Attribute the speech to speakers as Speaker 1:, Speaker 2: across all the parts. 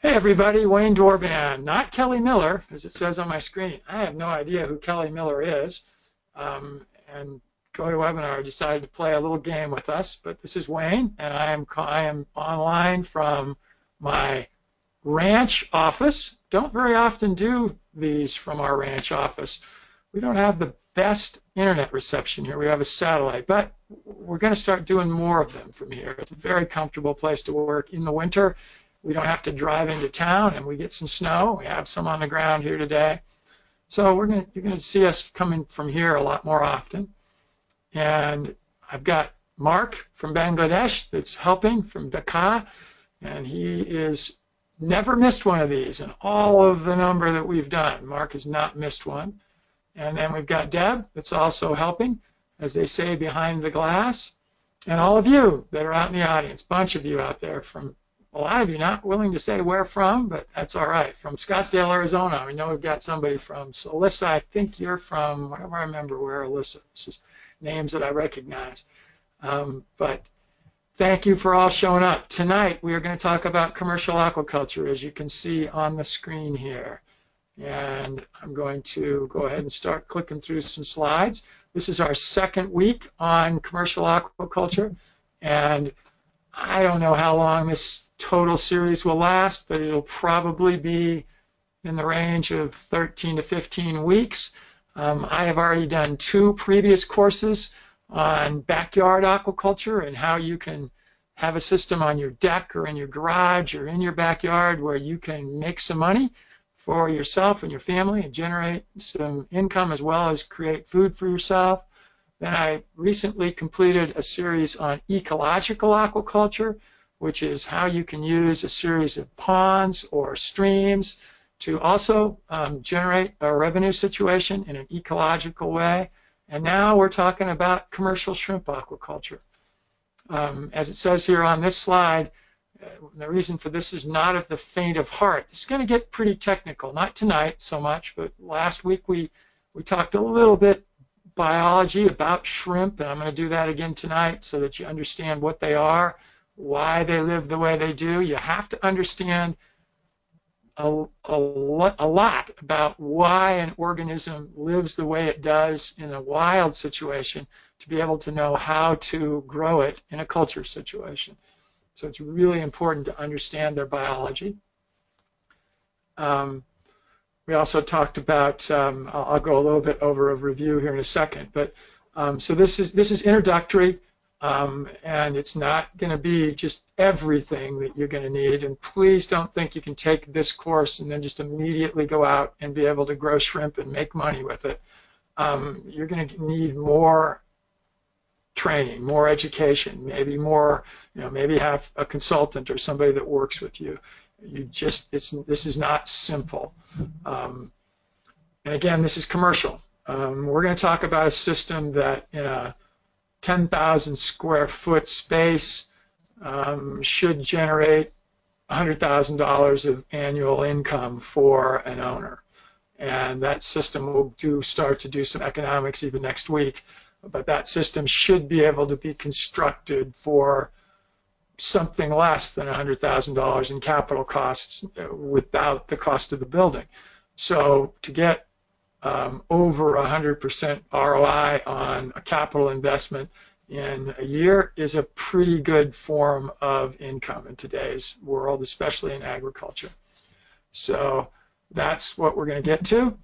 Speaker 1: Hey everybody, Wayne Dorban, not Kelly Miller, as it says on my screen. I have no idea who Kelly Miller is. Um, and GoToWebinar decided to play a little game with us, but this is Wayne, and I am I am online from my ranch office. Don't very often do these from our ranch office. We don't have the best internet reception here. We have a satellite, but we're going to start doing more of them from here. It's a very comfortable place to work in the winter. We don't have to drive into town, and we get some snow. We have some on the ground here today. So we're going to, you're going to see us coming from here a lot more often. And I've got Mark from Bangladesh that's helping from Dhaka, and he is never missed one of these in all of the number that we've done. Mark has not missed one. And then we've got Deb that's also helping, as they say, behind the glass. And all of you that are out in the audience, bunch of you out there from a lot of you not willing to say where from, but that's all right. From Scottsdale, Arizona. We know we've got somebody from. So Alyssa, I think you're from, I remember where Alyssa. This is names that I recognize. Um, but thank you for all showing up. Tonight we are going to talk about commercial aquaculture, as you can see on the screen here. And I'm going to go ahead and start clicking through some slides. This is our second week on commercial aquaculture. And I don't know how long this total series will last, but it'll probably be in the range of 13 to 15 weeks. Um, I have already done two previous courses on backyard aquaculture and how you can have a system on your deck or in your garage or in your backyard where you can make some money for yourself and your family and generate some income as well as create food for yourself. Then I recently completed a series on ecological aquaculture, which is how you can use a series of ponds or streams to also um, generate a revenue situation in an ecological way. And now we're talking about commercial shrimp aquaculture. Um, as it says here on this slide, uh, the reason for this is not of the faint of heart. This is going to get pretty technical, not tonight so much, but last week we, we talked a little bit biology about shrimp, and I'm going to do that again tonight so that you understand what they are, why they live the way they do. You have to understand a, a, a lot about why an organism lives the way it does in a wild situation to be able to know how to grow it in a culture situation. So it's really important to understand their biology. Um, we also talked about, um, I'll, I'll, go a little bit over a review here in a second, but um, so this is this is introductory. Um, and it's not going to be just everything that you're going to need. And please don't think you can take this course and then just immediately go out and be able to grow shrimp and make money with it. Um, you're going to need more training, more education, maybe more, you know, maybe have a consultant or somebody that works with you. You just, it's, this is not simple. Um, and again, this is commercial. Um, we're going to talk about a system that in a 10,000 square foot space um, should generate $100,000 of annual income for an owner. And that system will do start to do some economics even next week. But that system should be able to be constructed for something less than $100,000 in capital costs uh, without the cost of the building. So to get um, over 100% ROI on a capital investment in a year is a pretty good form of income in today's world, especially in agriculture. So that's what we're going to get to.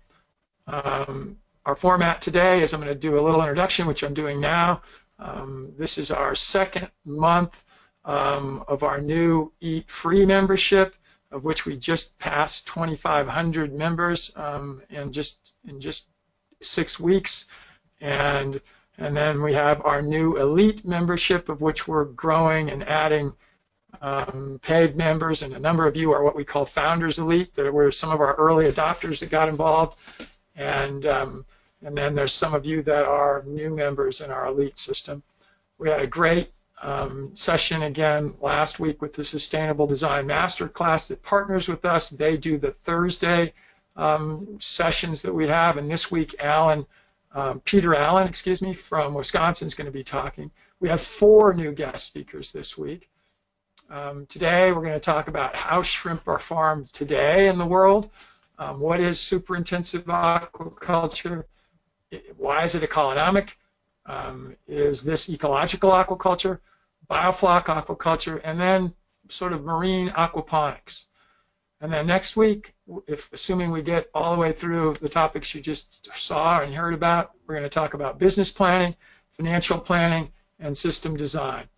Speaker 1: Um, our format today is I'm going to do a little introduction, which I'm doing now. Um, this is our second month um, of our new Eat Free membership of which we just passed 2,500 members um, in just in just six weeks, and and then we have our new elite membership, of which we're growing and adding um, paid members, and a number of you are what we call Founders Elite. That were some of our early adopters that got involved, and um, and then there's some of you that are new members in our elite system. We had a great um, session again last week with the Sustainable Design Masterclass that partners with us. They do the Thursday um, sessions that we have, and this week Alan, um, Peter Allen, excuse me, from Wisconsin is going to be talking. We have four new guest speakers this week, Um, today we're going to talk about how shrimp are farmed today in the world. Um, what is super intensive aquaculture? Why is it economic? Um, is this ecological aquaculture, biofloc aquaculture, and then sort of marine aquaponics? And then next week, if assuming we get all the way through the topics you just saw and heard about, we're going to talk about business planning, financial planning, and system design.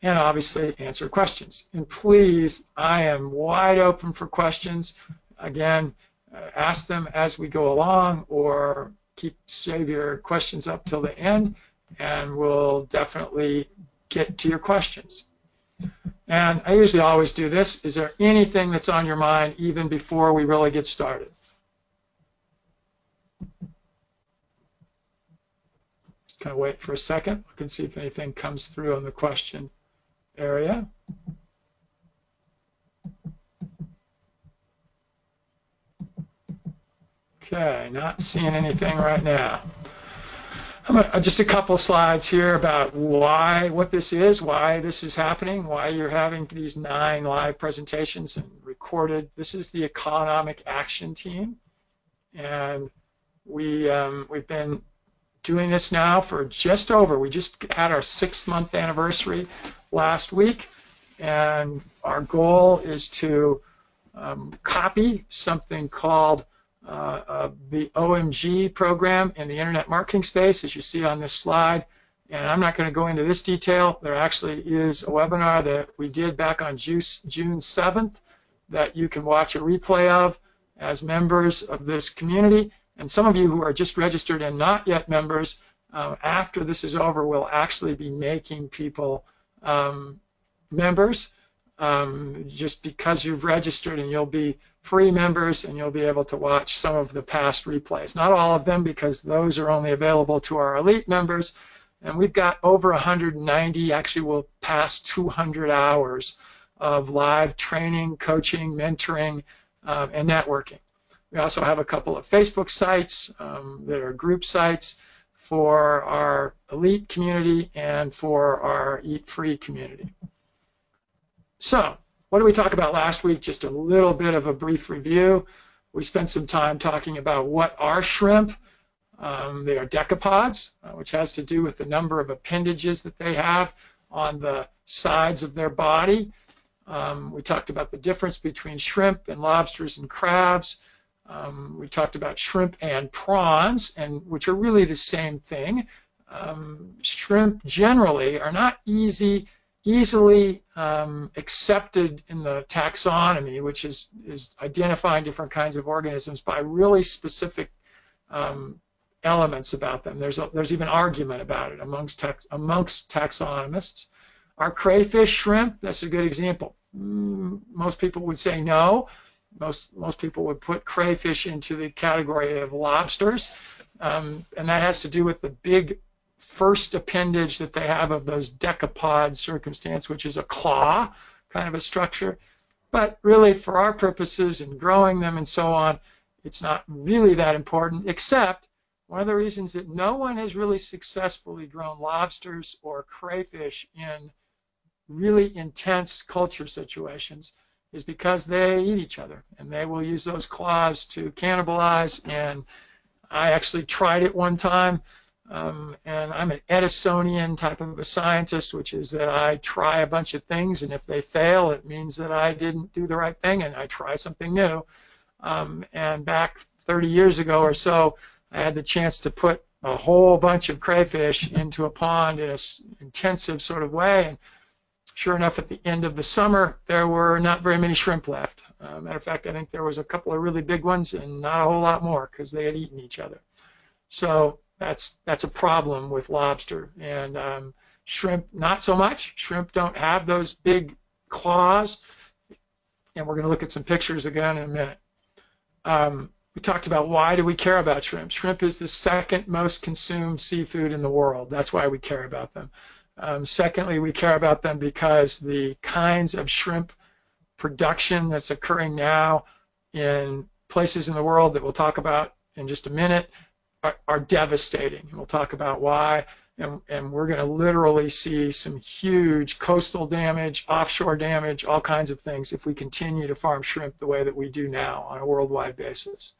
Speaker 1: And obviously answer questions. And please, I am wide open for questions. Again, uh, ask them as we go along or keep save your questions up till the end and we'll definitely get to your questions. And I usually always do this. Is there anything that's on your mind even before we really get started? Just kind of wait for a second. Look and see if anything comes through in the question area. Okay, not seeing anything right now. Uh, just a couple slides here about why, what this is, why this is happening, why you're having these nine live presentations and recorded. This is the Economic Action Team, and we um, we've been doing this now for just over. We just had our sixth month anniversary last week, and our goal is to um, copy something called the OMG program in the internet marketing space, as you see on this slide. And I'm not going to go into this detail. There actually is a webinar that we did back on June 7th that you can watch a replay of as members of this community. And some of you who are just registered and not yet members, uh, after this is over, will actually be making people um, members um, just because you've registered and you'll be free members and you'll be able to watch some of the past replays. Not all of them because those are only available to our elite members. And we've got over 190, actually we'll pass 200 hours of live training, coaching, mentoring, um, and networking. We also have a couple of Facebook sites um, that are group sites for our elite community and for our Eat Free community. So, what did we talk about last week? Just a little bit of a brief review. We spent some time talking about what are shrimp. Um, they are decapods, uh, which has to do with the number of appendages that they have on the sides of their body. Um, we talked about the difference between shrimp and lobsters and crabs. Um, we talked about shrimp and prawns, and which are really the same thing. Um, shrimp generally are not easy easily um, accepted in the taxonomy, which is, is identifying different kinds of organisms by really specific um, elements about them. There's, a, there's even argument about it amongst, tax, amongst taxonomists. Are crayfish shrimp? That's a good example. Mm, most people would say no. Most, most people would put crayfish into the category of lobsters. Um, and that has to do with the big first appendage that they have of those decapod circumstance, which is a claw kind of a structure. But really, for our purposes in growing them and so on, it's not really that important, except one of the reasons that no one has really successfully grown lobsters or crayfish in really intense culture situations is because they eat each other and they will use those claws to cannibalize. And I actually tried it one time um, and I'm an Edisonian type of a scientist, which is that I try a bunch of things, and if they fail, it means that I didn't do the right thing, and I try something new. Um, and back 30 years ago or so, I had the chance to put a whole bunch of crayfish into a pond in an intensive sort of way, and sure enough, at the end of the summer, there were not very many shrimp left. Uh, matter of fact, I think there was a couple of really big ones and not a whole lot more because they had eaten each other. So that's that's a problem with lobster and um, shrimp. Not so much. Shrimp don't have those big claws, and we're going to look at some pictures again in a minute. Um, we talked about why do we care about shrimp. Shrimp is the second most consumed seafood in the world. That's why we care about them. Um, secondly, we care about them because the kinds of shrimp production that's occurring now in places in the world that we'll talk about in just a minute are, are devastating. And we'll talk about why. and, and we're going to literally see some huge coastal damage, offshore damage, all kinds of things if we continue to farm shrimp the way that we do now on a worldwide basis.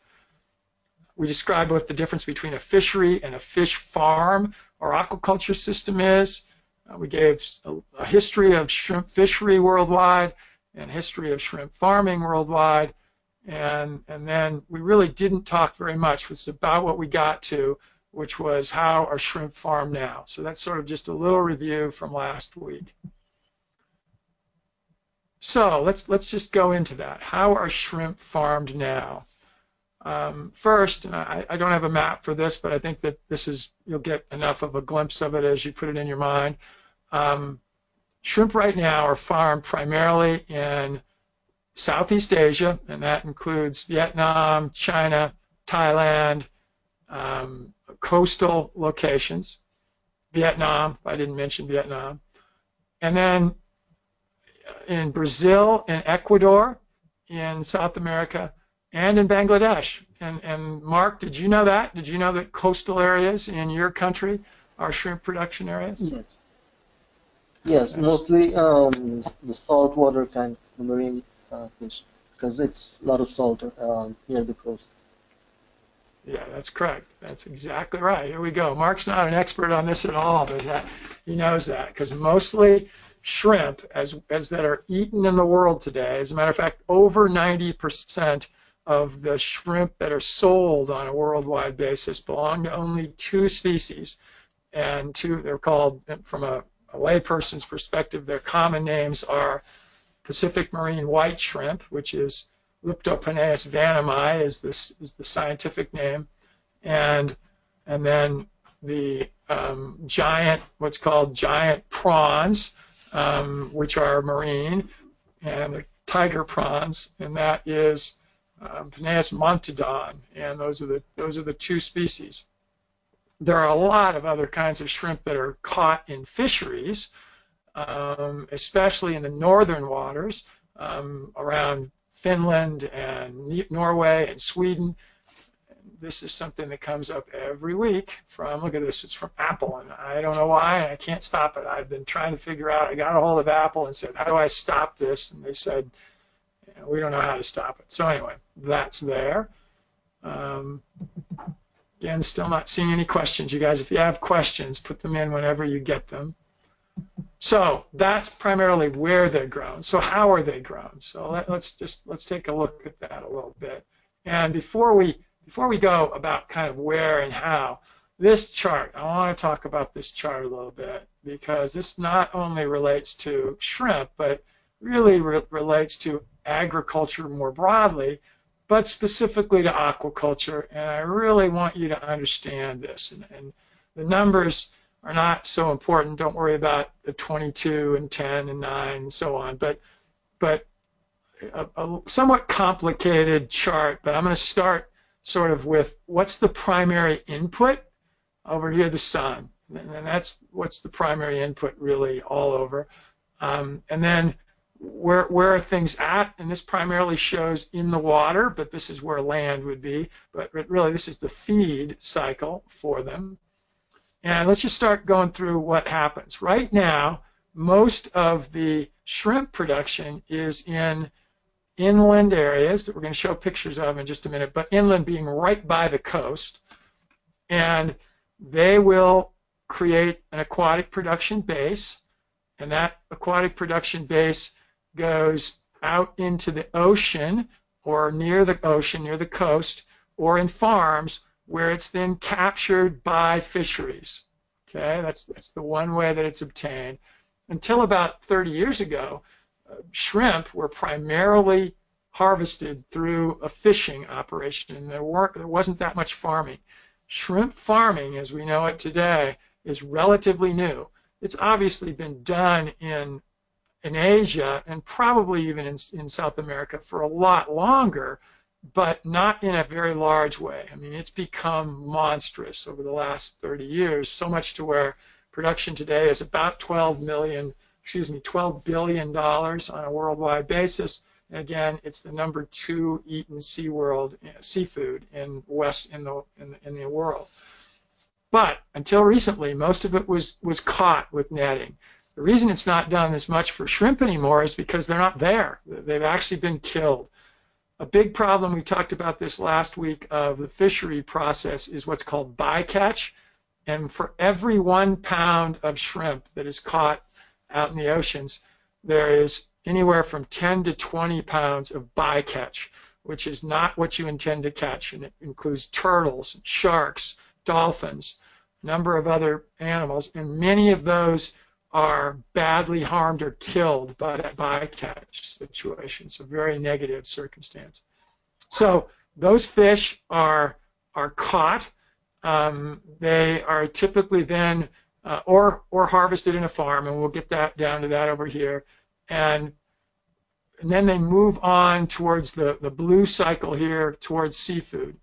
Speaker 1: We describe what the difference between a fishery and a fish farm or aquaculture system is. Uh, we gave a, a, history of shrimp fishery worldwide and history of shrimp farming worldwide. And, and then we really didn't talk very much. It was about what we got to, which was how are shrimp farmed now. So that's sort of just a little review from last week. So let's let's just go into that. How are shrimp farmed now? Um, first, I, I, don't have a map for this, but I think that this is you'll get enough of a glimpse of it as you put it in your mind. Um, shrimp right now are farmed primarily in Southeast Asia, and that includes Vietnam, China, Thailand, um, coastal locations. Vietnam, I didn't mention Vietnam. And then in Brazil and Ecuador, in South America, and in Bangladesh. And, and Mark, did you know that? Did you know that coastal areas in your country are shrimp production areas?
Speaker 2: Yes. Yes, mostly um, the saltwater kind of marine fish, because it's a lot of salt um, near the coast.
Speaker 1: Yeah, that's correct. That's exactly right. Here we go. Mark's not an expert on this at all, but he knows that because mostly shrimp, as as that are eaten in the world today, as a matter of fact, over 90% of the shrimp that are sold on a worldwide basis belong to only two species, and two they're called from a, a layperson's perspective. Their common names are Pacific marine white shrimp, which is Litopenaeus vannamei is this is the scientific name, and and then the um, giant what's called giant prawns, um, which are marine, and the tiger prawns, and that is um, monodon, and those are the those are the two species. There are a lot of other kinds of shrimp that are caught in fisheries, um, especially in the northern waters um, around Finland and Norway and Sweden. This is something that comes up every week from, look at this, it's from Apple, and I don't know why, I can't stop it. I've been trying to figure out, I got a hold of Apple and said, how do I stop this? And they said, we don't know how to stop it. So anyway, that's there. Um, again, still not seeing any questions. You guys, if you have questions, put them in whenever you get them. So that's primarily where they're grown. So how are they grown? So let, us just let's take a look at that a little bit. And before we before we go about kind of where and how, this chart, I want to talk about this chart a little bit because this not only relates to shrimp, but really re relates to agriculture more broadly, but specifically to aquaculture. And I really want you to understand this. And, and the numbers are not so important. Don't worry about the 22 and 10 and 9 and so on. But but a, a somewhat complicated chart. But I'm going to start sort of with what's the primary input over here, the sun, and that's what's the primary input really all over. Um, and then where where are things at? And this primarily shows in the water, but this is where land would be. But really, this is the feed cycle for them. And let's just start going through what happens. Right now, most of the shrimp production is in inland areas that we're going to show pictures of in just a minute, but inland being right by the coast. And they will create an aquatic production base, and that aquatic production base goes out into the ocean or near the ocean, near the coast, or in farms where it's then captured by fisheries. Okay, that's that's the one way that it's obtained. Until about 30 years ago, uh, shrimp were primarily harvested through a fishing operation, and there weren't there wasn't that much farming. Shrimp farming, as we know it today, is relatively new. It's obviously been done in in Asia and probably even in, in South America for a lot longer, but not in a very large way. I mean, it's become monstrous over the last 30 years, so much to where production today is about 12 million, excuse me, 12 billion dollars on a worldwide basis. And again, it's the number two eaten sea world seafood in west in the in the, in the world. But until recently, most of it was, was caught with netting. The reason it's not done as much for shrimp anymore is because they're not there. They've actually been killed. A big problem, we talked about this last week, of the fishery process is what's called bycatch. And for every one pound of shrimp that is caught out in the oceans, there is anywhere from 10 to 20 pounds of bycatch, which is not what you intend to catch. And it includes turtles, sharks, dolphins, a number of other animals, and many of those are badly harmed or killed by that bycatch situation. So very negative circumstance. So those fish are are caught. Um, they are typically then uh, or or harvested in a farm, and we'll get that down to that over here. And and then they move on towards the, the blue cycle here towards seafood.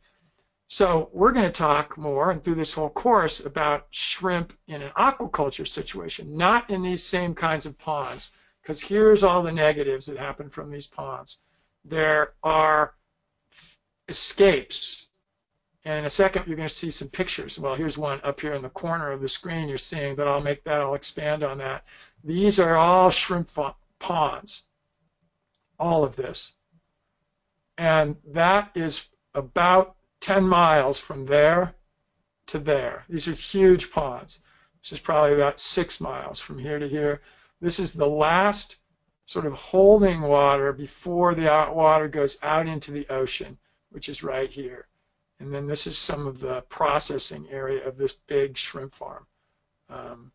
Speaker 1: So we're going to talk more and through this whole course about shrimp in an aquaculture situation, not in these same kinds of ponds, because here's all the negatives that happen from these ponds. There are escapes. And in a second, you're going to see some pictures. Well, here's one up here in the corner of the screen you're seeing, but I'll make that, I'll expand on that. These are all shrimp ponds, all of this. And that is about 10 miles from there to there. These are huge ponds. This is probably about six miles from here to here. This is the last sort of holding water before the water goes out into the ocean, which is right here. And then this is some of the processing area of this big shrimp farm. Um,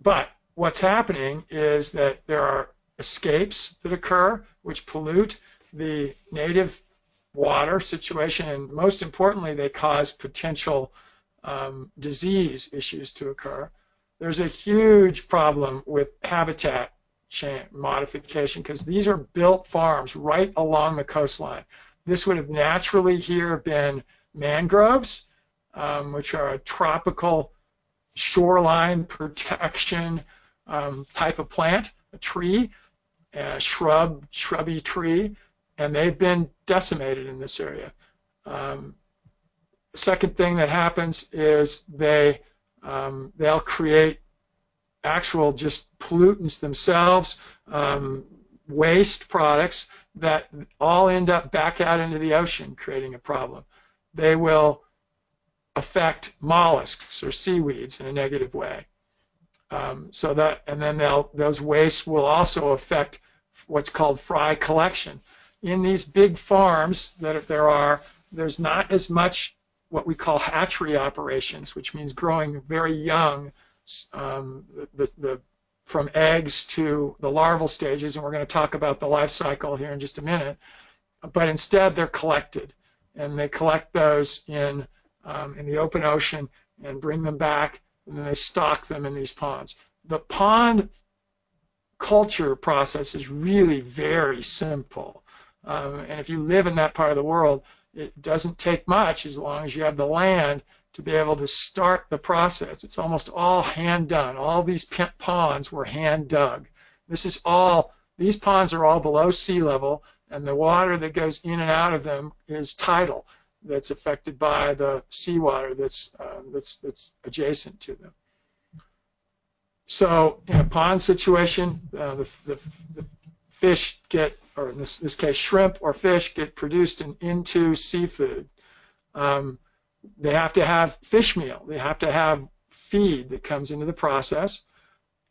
Speaker 1: but what's happening is that there are escapes that occur which pollute the native water situation, and most importantly, they cause potential um, disease issues to occur. There's a huge problem with habitat modification because these are built farms right along the coastline. This would have naturally here been mangroves, um, which are a tropical shoreline protection um, type of plant, a tree, a shrub, shrubby tree and they've been decimated in this area. Um, second thing that happens is they um, they'll create actual just pollutants themselves, um, waste products that all end up back out into the ocean, creating a problem. They will affect mollusks or seaweeds in a negative way. Um, so that, and then those wastes will also affect what's called fry collection in these big farms that there are, there's not as much what we call hatchery operations, which means growing very young, um, the, the, from eggs to the larval stages, and we're going to talk about the life cycle here in just a minute. But instead, they're collected, and they collect those in um, in the open ocean and bring them back, and then they stock them in these ponds. The pond culture process is really very simple. Um, and if you live in that part of the world, it doesn't take much as long as you have the land to be able to start the process. It's almost all hand done. All these ponds were hand dug. This is all, these ponds are all below sea level, and the water that goes in and out of them is tidal. That's affected by the seawater that's, uh, that's, that's adjacent to them. So in a pond situation, uh, the, the, the fish get, or in this, this case, shrimp or fish get produced in, into seafood. Um, they have to have fish meal. They have to have feed that comes into the process,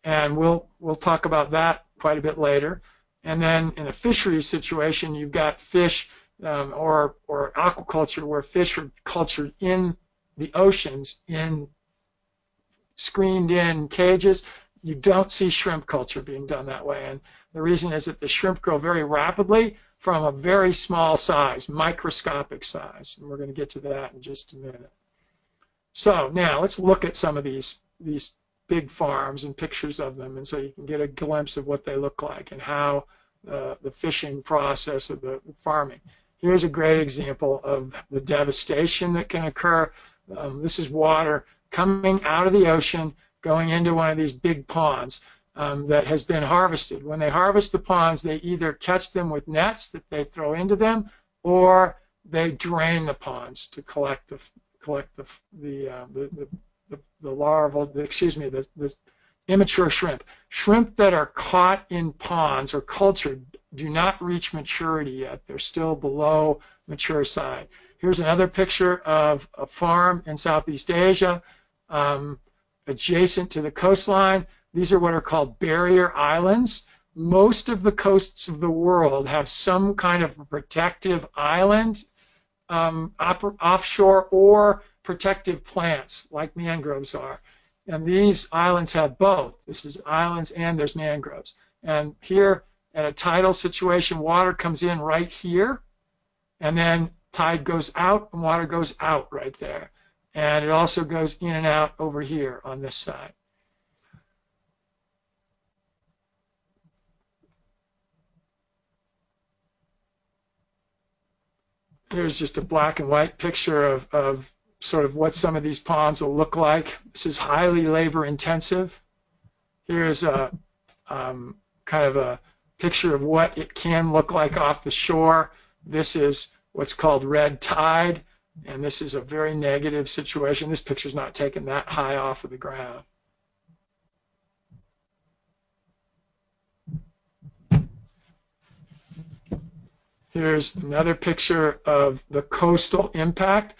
Speaker 1: and we'll we'll talk about that quite a bit later. And then in a fishery situation, you've got fish um, or or aquaculture where fish are cultured in the oceans in screened in cages. You don't see shrimp culture being done that way, and the reason is that the shrimp grow very rapidly from a very small size, microscopic size. And we're going to get to that in just a minute. So now let's look at some of these, these big farms and pictures of them and so you can get a glimpse of what they look like and how uh, the fishing process of the farming. Here's a great example of the devastation that can occur. Um, this is water coming out of the ocean, going into one of these big ponds um, that has been harvested. When they harvest the ponds, they either catch them with nets that they throw into them, or they drain the ponds to collect the collect the the uh, the, the, the larval, the, excuse me, the, the immature shrimp. Shrimp that are caught in ponds or cultured do not reach maturity yet. They're still below mature side. Here's another picture of a farm in Southeast Asia um, adjacent to the coastline. These are what are called barrier islands. Most of the coasts of the world have some kind of protective island um, offshore or protective plants like mangroves are. And these islands have both. This is islands and there's mangroves. And here at a tidal situation, water comes in right here, and then tide goes out and water goes out right there. And it also goes in and out over here on this side. Here's just a black and white picture of, of sort of what some of these ponds will look like. This is highly labor intensive. Here's a um, kind of a picture of what it can look like off the shore. This is what's called red tide, and this is a very negative situation. This picture's not taken that high off of the ground. Here's another picture of the coastal impact.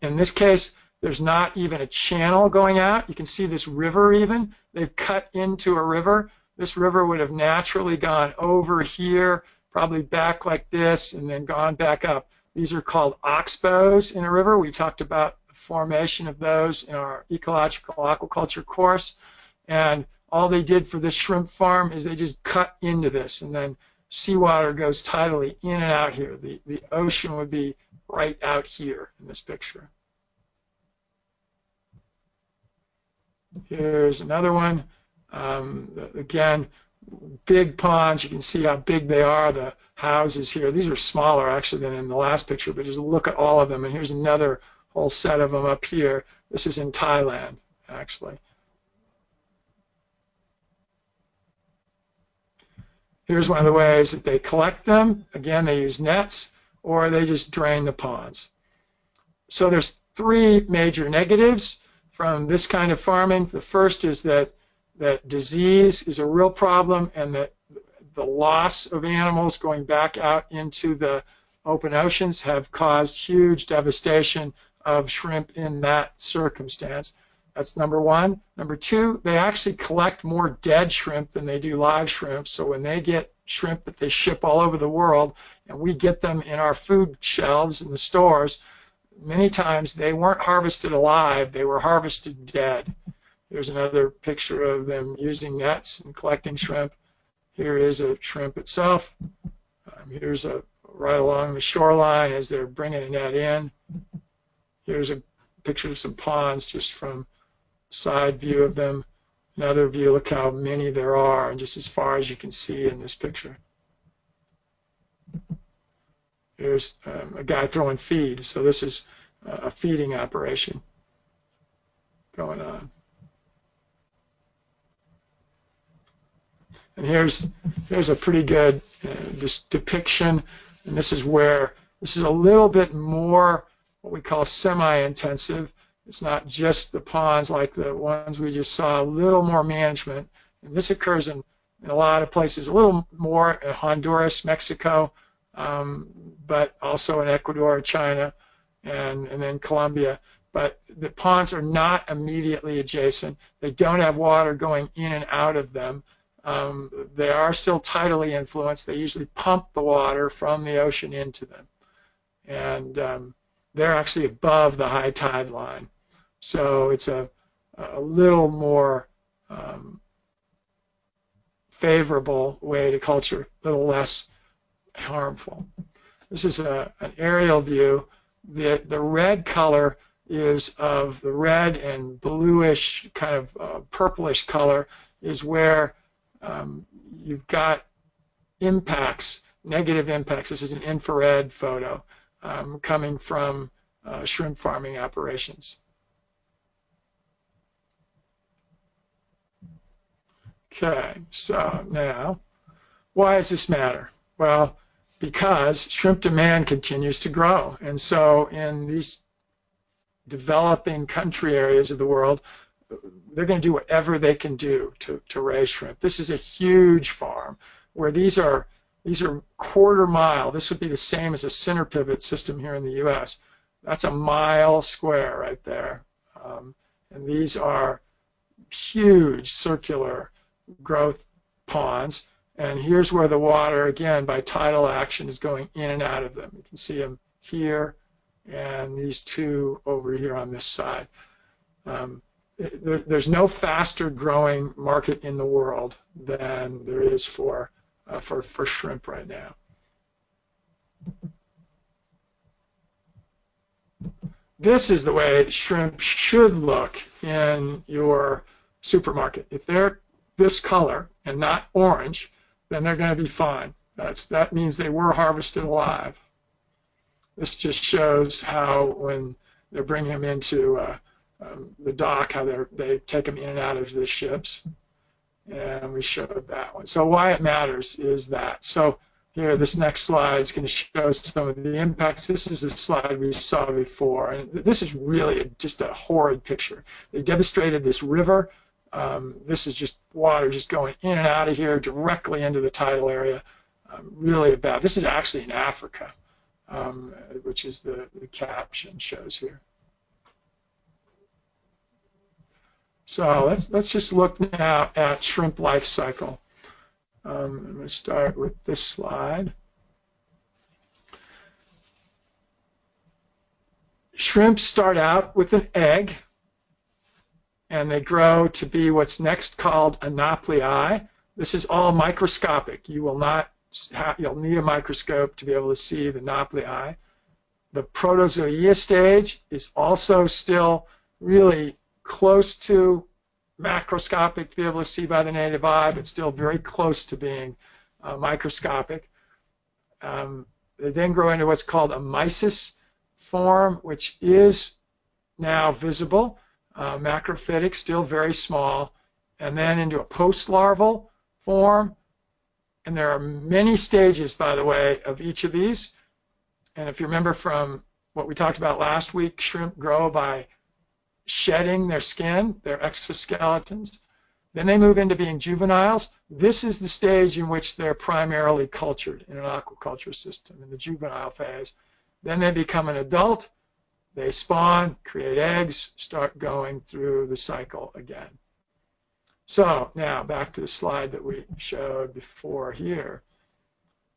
Speaker 1: In this case, there's not even a channel going out. You can see this river even. They've cut into a river. This river would have naturally gone over here, probably back like this, and then gone back up. These are called oxbows in a river. We talked about the formation of those in our ecological aquaculture course. And all they did for this shrimp farm is they just cut into this, and then seawater goes tidally in and out here. The, the ocean would be right out here in this picture. Here's another one. Um, again, big ponds. You can see how big they are. The houses here. These are smaller actually than in the last picture, but just look at all of them. And here's another whole set of them up here. This is in Thailand, actually. Here's one of the ways that they collect them. Again, they use nets or they just drain the ponds. So there's three major negatives from this kind of farming. The first is that that disease is a real problem and that the loss of animals going back out into the open oceans have caused huge devastation of shrimp in that circumstance. That's number one. Number two, they actually collect more dead shrimp than they do live shrimp. So when they get shrimp that they ship all over the world and we get them in our food shelves in the stores, many times they weren't harvested alive, they were harvested dead. Here's another picture of them using nets and collecting shrimp. Here is a shrimp itself. Um, here's a right along the shoreline as they're bringing a net in. Here's a picture of some ponds just from side view of them. Another view, look how many there are, and just as far as you can see in this picture. Here's um, a guy throwing feed, so this is a feeding operation going on. And here's here's a pretty good uh, depiction, and this is where this is a little bit more what we call semi-intensive. It's not just the ponds like the ones we just saw, a little more management. And this occurs in, in a lot of places, a little more in Honduras, Mexico, um, but also in Ecuador, China, and, and then Colombia. But the ponds are not immediately adjacent. They don't have water going in and out of them. Um, they are still tidally influenced. They usually pump the water from the ocean into them. And um, they're actually above the high tide line. So it's a, a little more um, favorable way to culture, a little less harmful. This is a, an aerial view. The, the red color is of the red and bluish, kind of uh, purplish color is where um, you've got impacts, negative impacts. This is an infrared photo um, coming from uh, shrimp farming operations. Okay, so now, why does this matter? Well, because shrimp demand continues to grow. And so in these developing country areas of the world, they're going to do whatever they can do to, to raise shrimp. This is a huge farm where these are these are quarter mile. This would be the same as a center pivot system here in the U.S. That's a mile square right there. Um, and these are huge circular growth ponds. And here's where the water, again, by tidal action, is going in and out of them. You can see them here and these two over here on this side. Um, there, there's no faster growing market in the world than there is for, uh, for, for shrimp right now. This is the way shrimp should look in your supermarket. If they're this color and not orange, then they're going to be fine. That's, that means they were harvested alive. This just shows how when they're bringing them into uh, um, the dock, how they take them in and out of the ships. And we showed that one. So why it matters is that. So here, this next slide is going to show some of the impacts. This is a slide we saw before, and this is really just a horrid picture. They devastated this river. Um, this is just water just going in and out of here directly into the tidal area. Um, really bad. This is actually in Africa, um, which is the, the caption shows here. So let's let's just look now at shrimp life cycle. Um, I'm going to start with this slide. Shrimp start out with an egg, and they grow to be what's next called anoplei. This is all microscopic. You will not you'll need a microscope to be able to see the anoplei. The protozoea stage is also still really close to macroscopic to be able to see by the native eye, but still very close to being uh, microscopic. Um, they then grow into what's called a mysis form, which is now visible, uh, macrophytic, still very small, and then into a post-larval form. And there are many stages, by the way, of each of these. And if you remember from what we talked about last week, shrimp grow by shedding their skin, their exoskeletons. Then they move into being juveniles. This is the stage in which they're primarily cultured in an aquaculture system, in the juvenile phase. Then they become an adult. They spawn, create eggs, start going through the cycle again. So now back to the slide that we showed before here.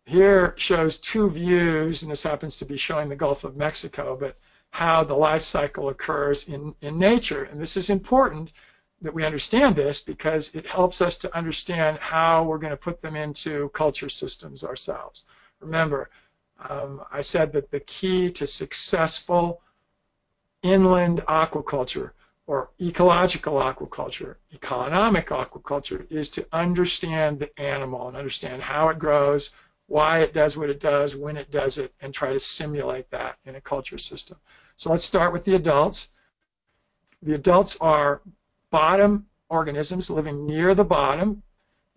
Speaker 1: Here shows two views, and this happens to be showing the Gulf of Mexico, but how the life cycle occurs in, in nature. And this is important that we understand this because it helps us to understand how we're going to put them into culture systems ourselves. Remember, um, I said that the key to successful inland aquaculture or ecological aquaculture, ecolonomic aquaculture, is to understand the animal and understand how it grows, why it does what it does, when it does it, and try to simulate that in a culture system. So let's start with the adults. The adults are bottom organisms living near the bottom,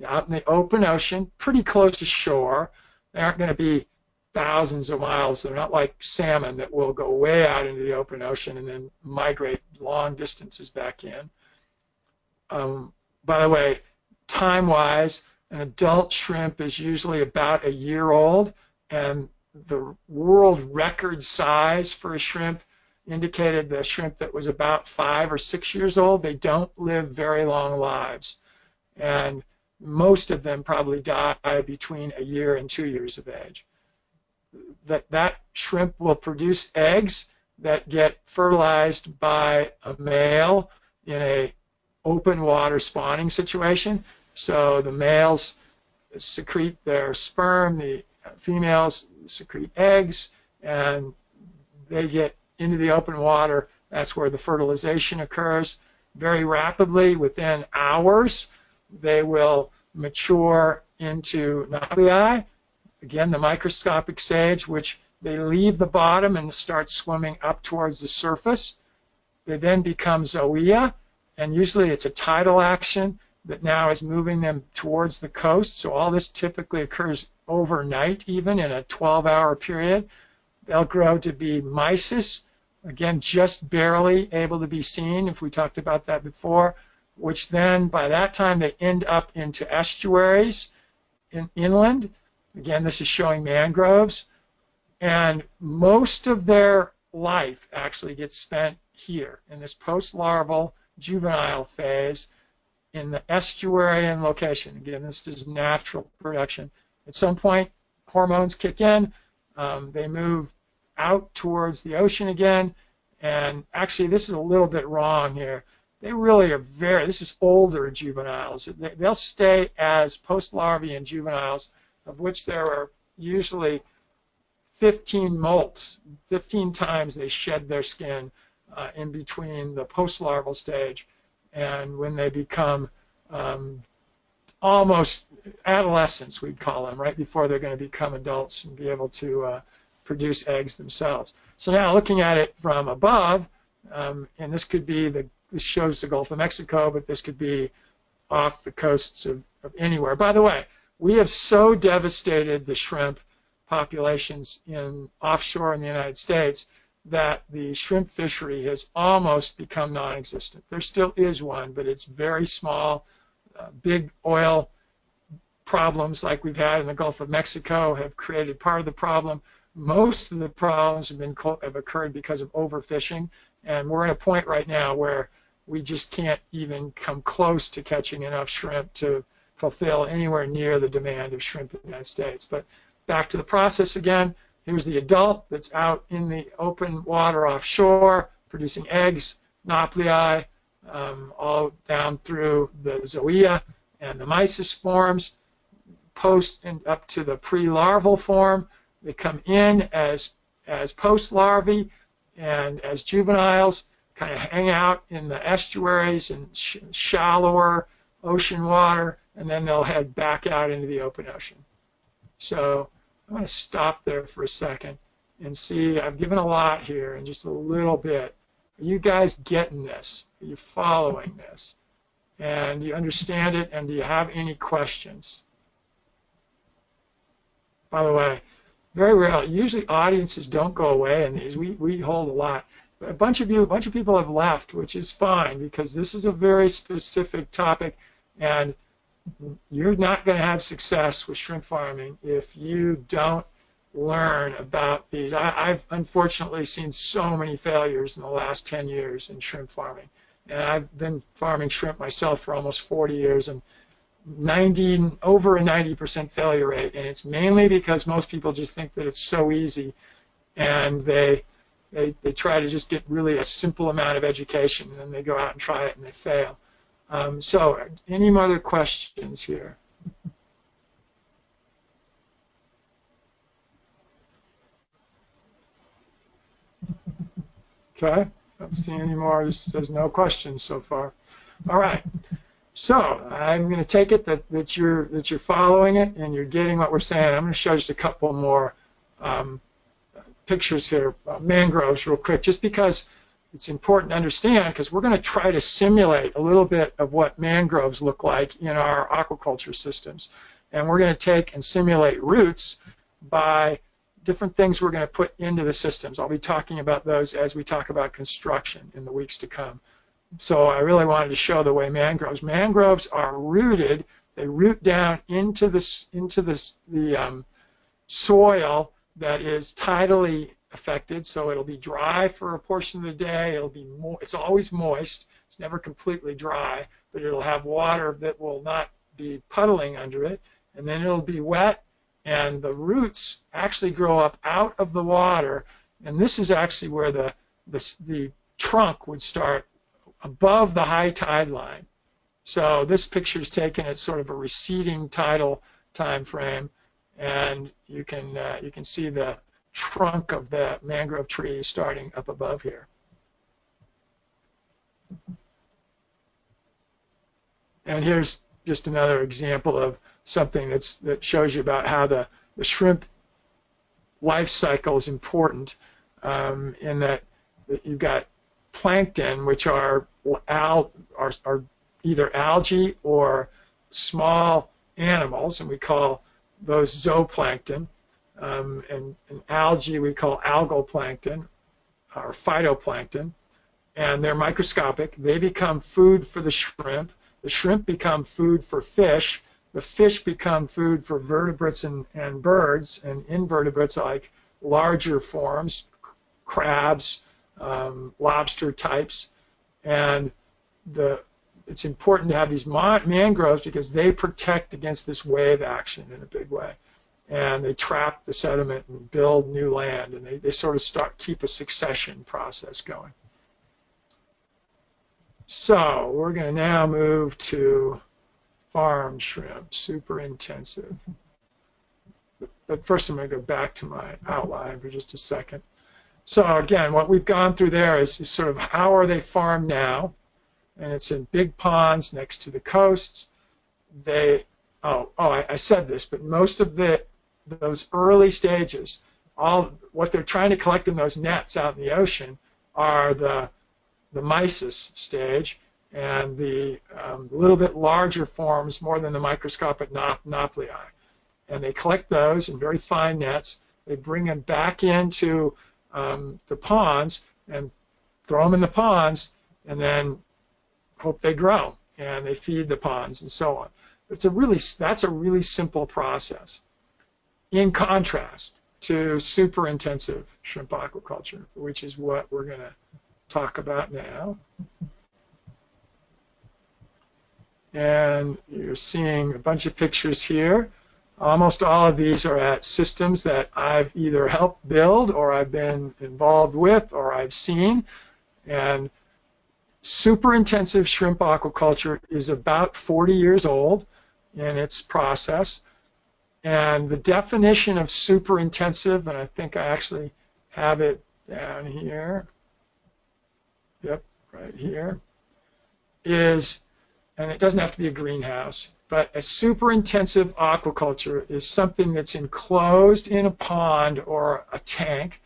Speaker 1: out in the open ocean, pretty close to shore. They aren't going to be thousands of miles. They're not like salmon that will go way out into the open ocean and then migrate long distances back in. Um, by the way, time-wise, an adult shrimp is usually about a year old, and the world record size for a shrimp indicated the shrimp that was about five or six years old, they don't live very long lives. And most of them probably die between a year and two years of age. That, that shrimp will produce eggs that get fertilized by a male in a open water spawning situation. So the males secrete their sperm, the females secrete eggs, and they get into the open water. That's where the fertilization occurs very rapidly. Within hours, they will mature into nauplii. Again, the microscopic stage, which they leave the bottom and start swimming up towards the surface. They then become zoea, and usually it's a tidal action that now is moving them towards the coast. So all this typically occurs overnight, even in a 12-hour period. They'll grow to be mysis, again, just barely able to be seen, if we talked about that before, which then by that time they end up into estuaries in, inland. Again, this is showing mangroves. And most of their life actually gets spent here in this post-larval juvenile phase in the estuarian location. Again, this is natural production. At some point, hormones kick in. Um, they move out towards the ocean again. And actually, this is a little bit wrong here. They really are very, this is older juveniles. They'll stay as post-larvae juveniles, of which there are usually 15 molts, 15 times they shed their skin uh, in between the post-larval stage and when they become um, almost adolescents, we'd call them, right before they're going to become adults and be able to uh, produce eggs themselves. So now looking at it from above, um, and this could be the this shows the Gulf of Mexico, but this could be off the coasts of, of anywhere. By the way, we have so devastated the shrimp populations in offshore in the United States that the shrimp fishery has almost become non-existent. There still is one, but it's very small. Uh, big oil problems like we've had in the Gulf of Mexico have created part of the problem. Most of the problems have been have occurred because of overfishing, and we're at a point right now where we just can't even come close to catching enough shrimp to fulfill anywhere near the demand of shrimp in the United States. But back to the process again. Here's the adult that's out in the open water offshore producing eggs, nauplii, um, all down through the zoea and the mysis forms, post and up to the pre-larval form. They come in as as post-larvae and as juveniles, kind of hang out in the estuaries and sh shallower ocean water, and then they'll head back out into the open ocean. So I'm going to stop there for a second and see. I've given a lot here in just a little bit. Are you guys getting this? Are you following this? And do you understand it? And do you have any questions? By the way, very rarely. Usually audiences don't go away in these. We, we hold a lot. But a bunch of you, a bunch of people have left, which is fine because this is a very specific topic. And you're not going to have success with shrimp farming if you don't learn about these. I, have unfortunately seen so many failures in the last 10 years in shrimp farming. And I've been farming shrimp myself for almost 40 years and 90 over a 90% failure rate. And it's mainly because most people just think that it's so easy and they they, they try to just get really a simple amount of education and then they go out and try it and they fail. Um, so, any other questions here? Okay, don't see any more. There's no questions so far. All right. So I'm going to take it that, that you're that you're following it and you're getting what we're saying. I'm going to show just a couple more um, pictures here, uh, mangroves, real quick, just because it's important to understand because we're going to try to simulate a little bit of what mangroves look like in our aquaculture systems. And we're going to take and simulate roots by different things we're going to put into the systems. I'll be talking about those as we talk about construction in the weeks to come. So I really wanted to show the way mangroves. Mangroves are rooted. They root down into the into this the um, soil that is tidally affected, so it'll be dry for a portion of the day. It'll be mo- it's always moist. It's never completely dry, but it'll have water that will not be puddling under it, and then it'll be wet, and the roots actually grow up out of the water, and this is actually where the the, the trunk would start above the high tide line. So this picture is taken at sort of a receding tidal time frame, and you can uh, you can see the trunk of the mangrove tree starting up above here. And here's just another example of something that's, that shows you about how the, the shrimp life cycle is important um, in that, that you've got plankton, which are, al, are, are either algae or small animals, and we call those zooplankton um, and, and, algae we call algal plankton. are phytoplankton, and they're microscopic. They become food for the shrimp. The shrimp become food for fish. The fish become food for vertebrates and, and birds and invertebrates like larger forms, crabs, um, lobster types. And the it's important to have these mangroves because they protect against this wave action in a big way. And they trap the sediment and build new land, and they, they sort of start keep a succession process going. So we're going to now move to farm shrimp, super intensive. But first I'm going to go back to my outline for just a second. So again, what we've gone through there is, is sort of how are they farmed now? And it's in big ponds next to the coasts. They, oh, oh, I, I said this, but most of the those early stages, all what they're trying to collect in those nets out in the ocean are the the mysis stage, and the um, little bit larger forms, more than the microscopic nauplii. And they collect those in very fine nets. They bring them back into um, the ponds and throw them in the ponds, and then hope they grow and they feed the ponds and so on. It's a really that's a really simple process. In contrast to super intensive shrimp aquaculture, which is what we're going to talk about now. And you're seeing a bunch of pictures here. Almost all of these are at systems that I've either helped build or I've been involved with or I've seen. And super intensive shrimp aquaculture is about 40 years old in its process. And the definition of super intensive, and I think I actually have it down here, yep, right here, is, and it doesn't have to be a greenhouse, but a super intensive aquaculture is something that's enclosed in a pond or a tank.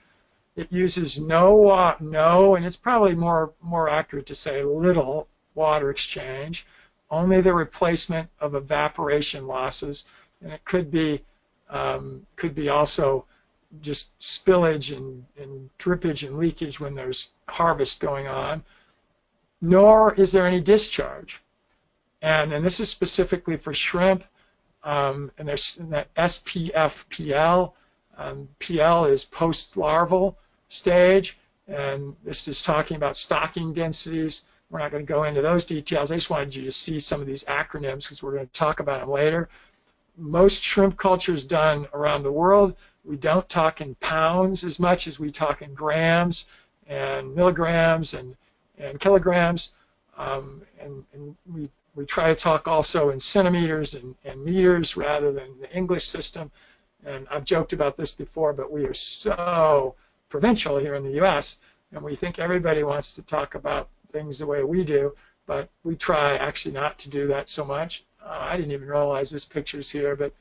Speaker 1: It uses no, no, and it's probably more, more accurate to say little water exchange, only the replacement of evaporation losses, and it could be, um, could be also just spillage and, and drippage and leakage when there's harvest going on, nor is there any discharge. And, this is specifically for shrimp, um, and there's that SPFPL. Um, PL is post-larval stage, and this is talking about stocking densities. We're not going to go into those details. I just wanted you to see some of these acronyms because we're going to talk about them later. Most shrimp cultures done around the world we don't talk in pounds as much as we talk in grams and milligrams and, and kilograms. Um, and, and we, we try to talk also in centimeters and, and meters rather than the English system. And I've joked about this before, but we are so provincial here in the U.S. and we think everybody wants to talk about things the way we do, but we try actually not to do that so much. Uh, I didn't even realize this picture's here, but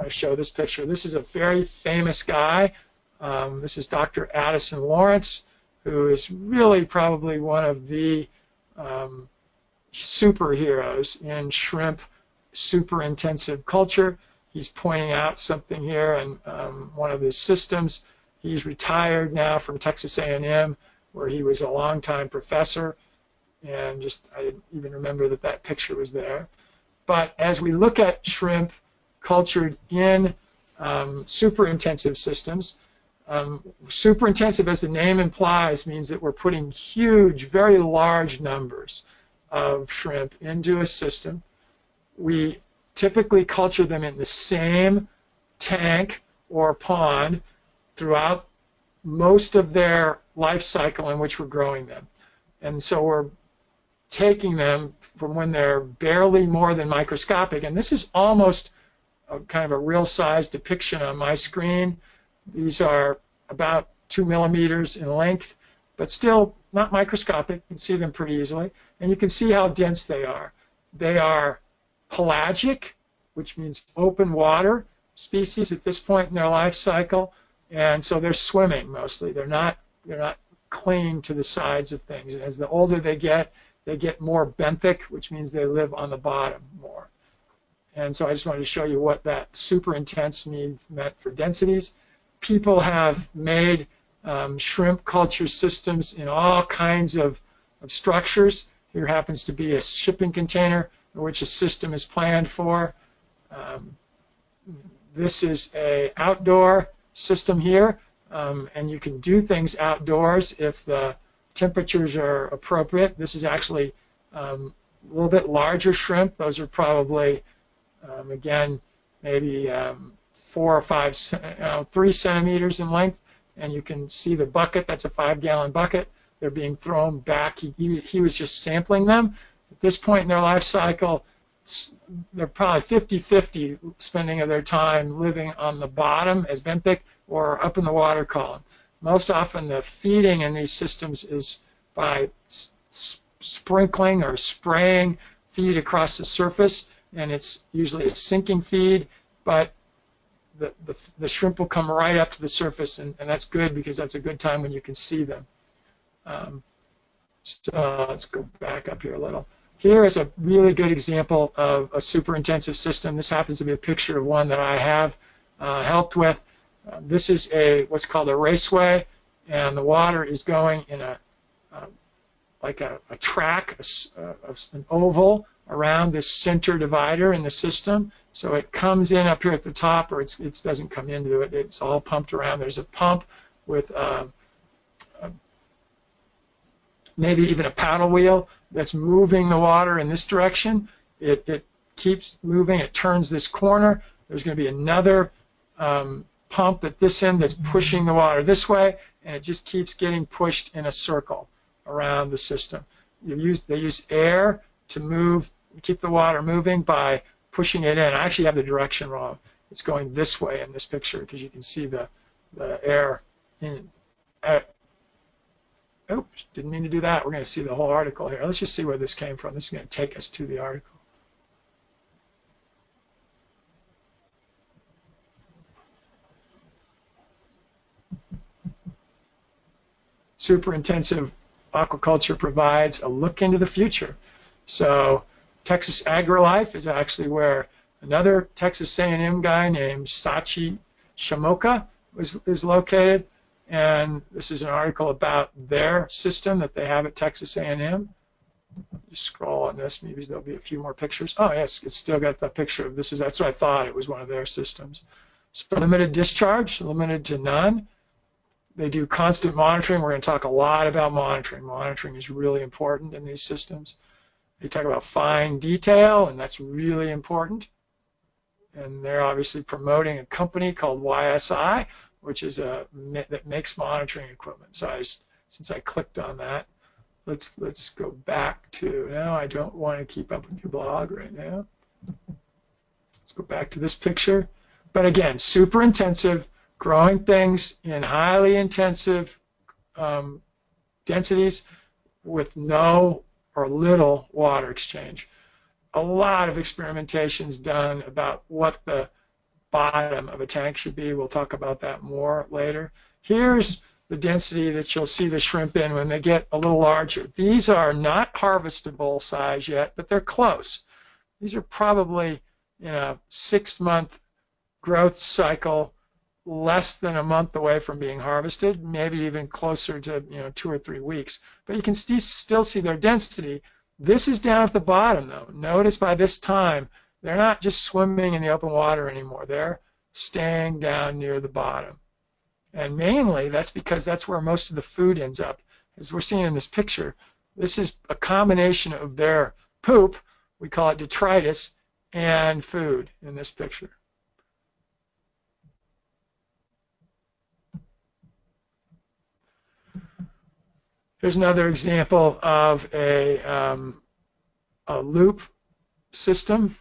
Speaker 1: I show this picture. This is a very famous guy. Um, this is Dr. Addison Lawrence, who is really probably one of the um, superheroes in shrimp super intensive culture. He's pointing out something here in um, one of his systems. He's retired now from Texas A&M, where he was a longtime professor, and just I didn't even remember that that picture was there. But as we look at shrimp cultured in um, super intensive systems. Um, super intensive, as the name implies, means that we're putting huge, very large numbers of shrimp into a system. We typically culture them in the same tank or pond throughout most of their life cycle in which we're growing them. And so we're taking them from when they're barely more than microscopic, and this is almost a kind of a real size depiction on my screen. These are about two millimeters in length, but still not microscopic. You can see them pretty easily. And you can see how dense they are. They are pelagic, which means open water species at this point in their life cycle. And so they're swimming mostly. They're not they're not clinging to the sides of things. And as the older they get, they get more benthic, which means they live on the bottom more. And so I just wanted to show you what that super intense mean, meant for densities. People have made um, shrimp culture systems in all kinds of, of structures. Here happens to be a shipping container in which a system is planned for. Um, this is a outdoor system here, um, and you can do things outdoors if the temperatures are appropriate. This is actually um, a little bit larger shrimp. Those are probably, um, again, maybe um, four or five, uh, three centimeters in length, and you can see the bucket. That's a five-gallon bucket. They're being thrown back. He, he, he was just sampling them. At this point in their life cycle, they're probably 50-50 spending of their time living on the bottom as benthic or up in the water column. Most often the feeding in these systems is by sprinkling or spraying feed across the surface, and it's usually a sinking feed, but the, the, the shrimp will come right up to the surface, and, and, that's good because that's a good time when you can see them. Um, so let's go back up here a little. Here is a really good example of a super intensive system. This happens to be a picture of one that I have uh, helped with. Uh, this is a what's called a raceway, and the water is going in a uh, like a, a track, a, a, an oval around this center divider in the system. So it comes in up here at the top, or it doesn't come into it. It's all pumped around. There's a pump with um, maybe even a paddle wheel that's moving the water in this direction. It, it keeps moving. It turns this corner. There's going to be another um, pump at this end that's pushing the water this way, and it just keeps getting pushed in a circle around the system. You use, they use air to move, keep the water moving by pushing it in. I actually have the direction wrong. It's going this way in this picture because you can see the, the air in, uh, oops, didn't mean to do that. We're going to see the whole article here. Let's just see where this came from. This is going to take us to the article. Super intensive aquaculture provides a look into the future. So Texas AgriLife is actually where another Texas A&M guy named Tzachi Samocha was, is located and this is an article about their system that they have at Texas A&M. Just scroll on this, maybe there'll be a few more pictures. Oh yes, it's still got the picture of this. Is that's what I thought it was one of their systems. So limited discharge, limited to none. They do constant monitoring. We're going to talk a lot about monitoring. Monitoring is really important in these systems. They talk about fine detail, and that's really important. And they're obviously promoting a company called YSI, which is a that makes monitoring equipment. So I, since I clicked on that, let's let's go back to now. I don't want to keep up with your blog right now. Let's go back to this picture. But again, super intensive, growing things in highly intensive um, densities with no or little water exchange. A lot of experimentations done about what the bottom of a tank should be. We'll talk about that more later. Here's the density that you'll see the shrimp in when they get a little larger. These are not harvestable size yet, but they're close. These are probably in a six-month growth cycle, less than a month away from being harvested, maybe even closer to you know two or three weeks. But you can st still see their density. This is down at the bottom, though. Notice by this time they're not just swimming in the open water anymore. They're staying down near the bottom. And mainly that's because that's where most of the food ends up. As we're seeing in this picture, this is a combination of their poop, we call it detritus, and food in this picture. Here's another example of a, um, a loop system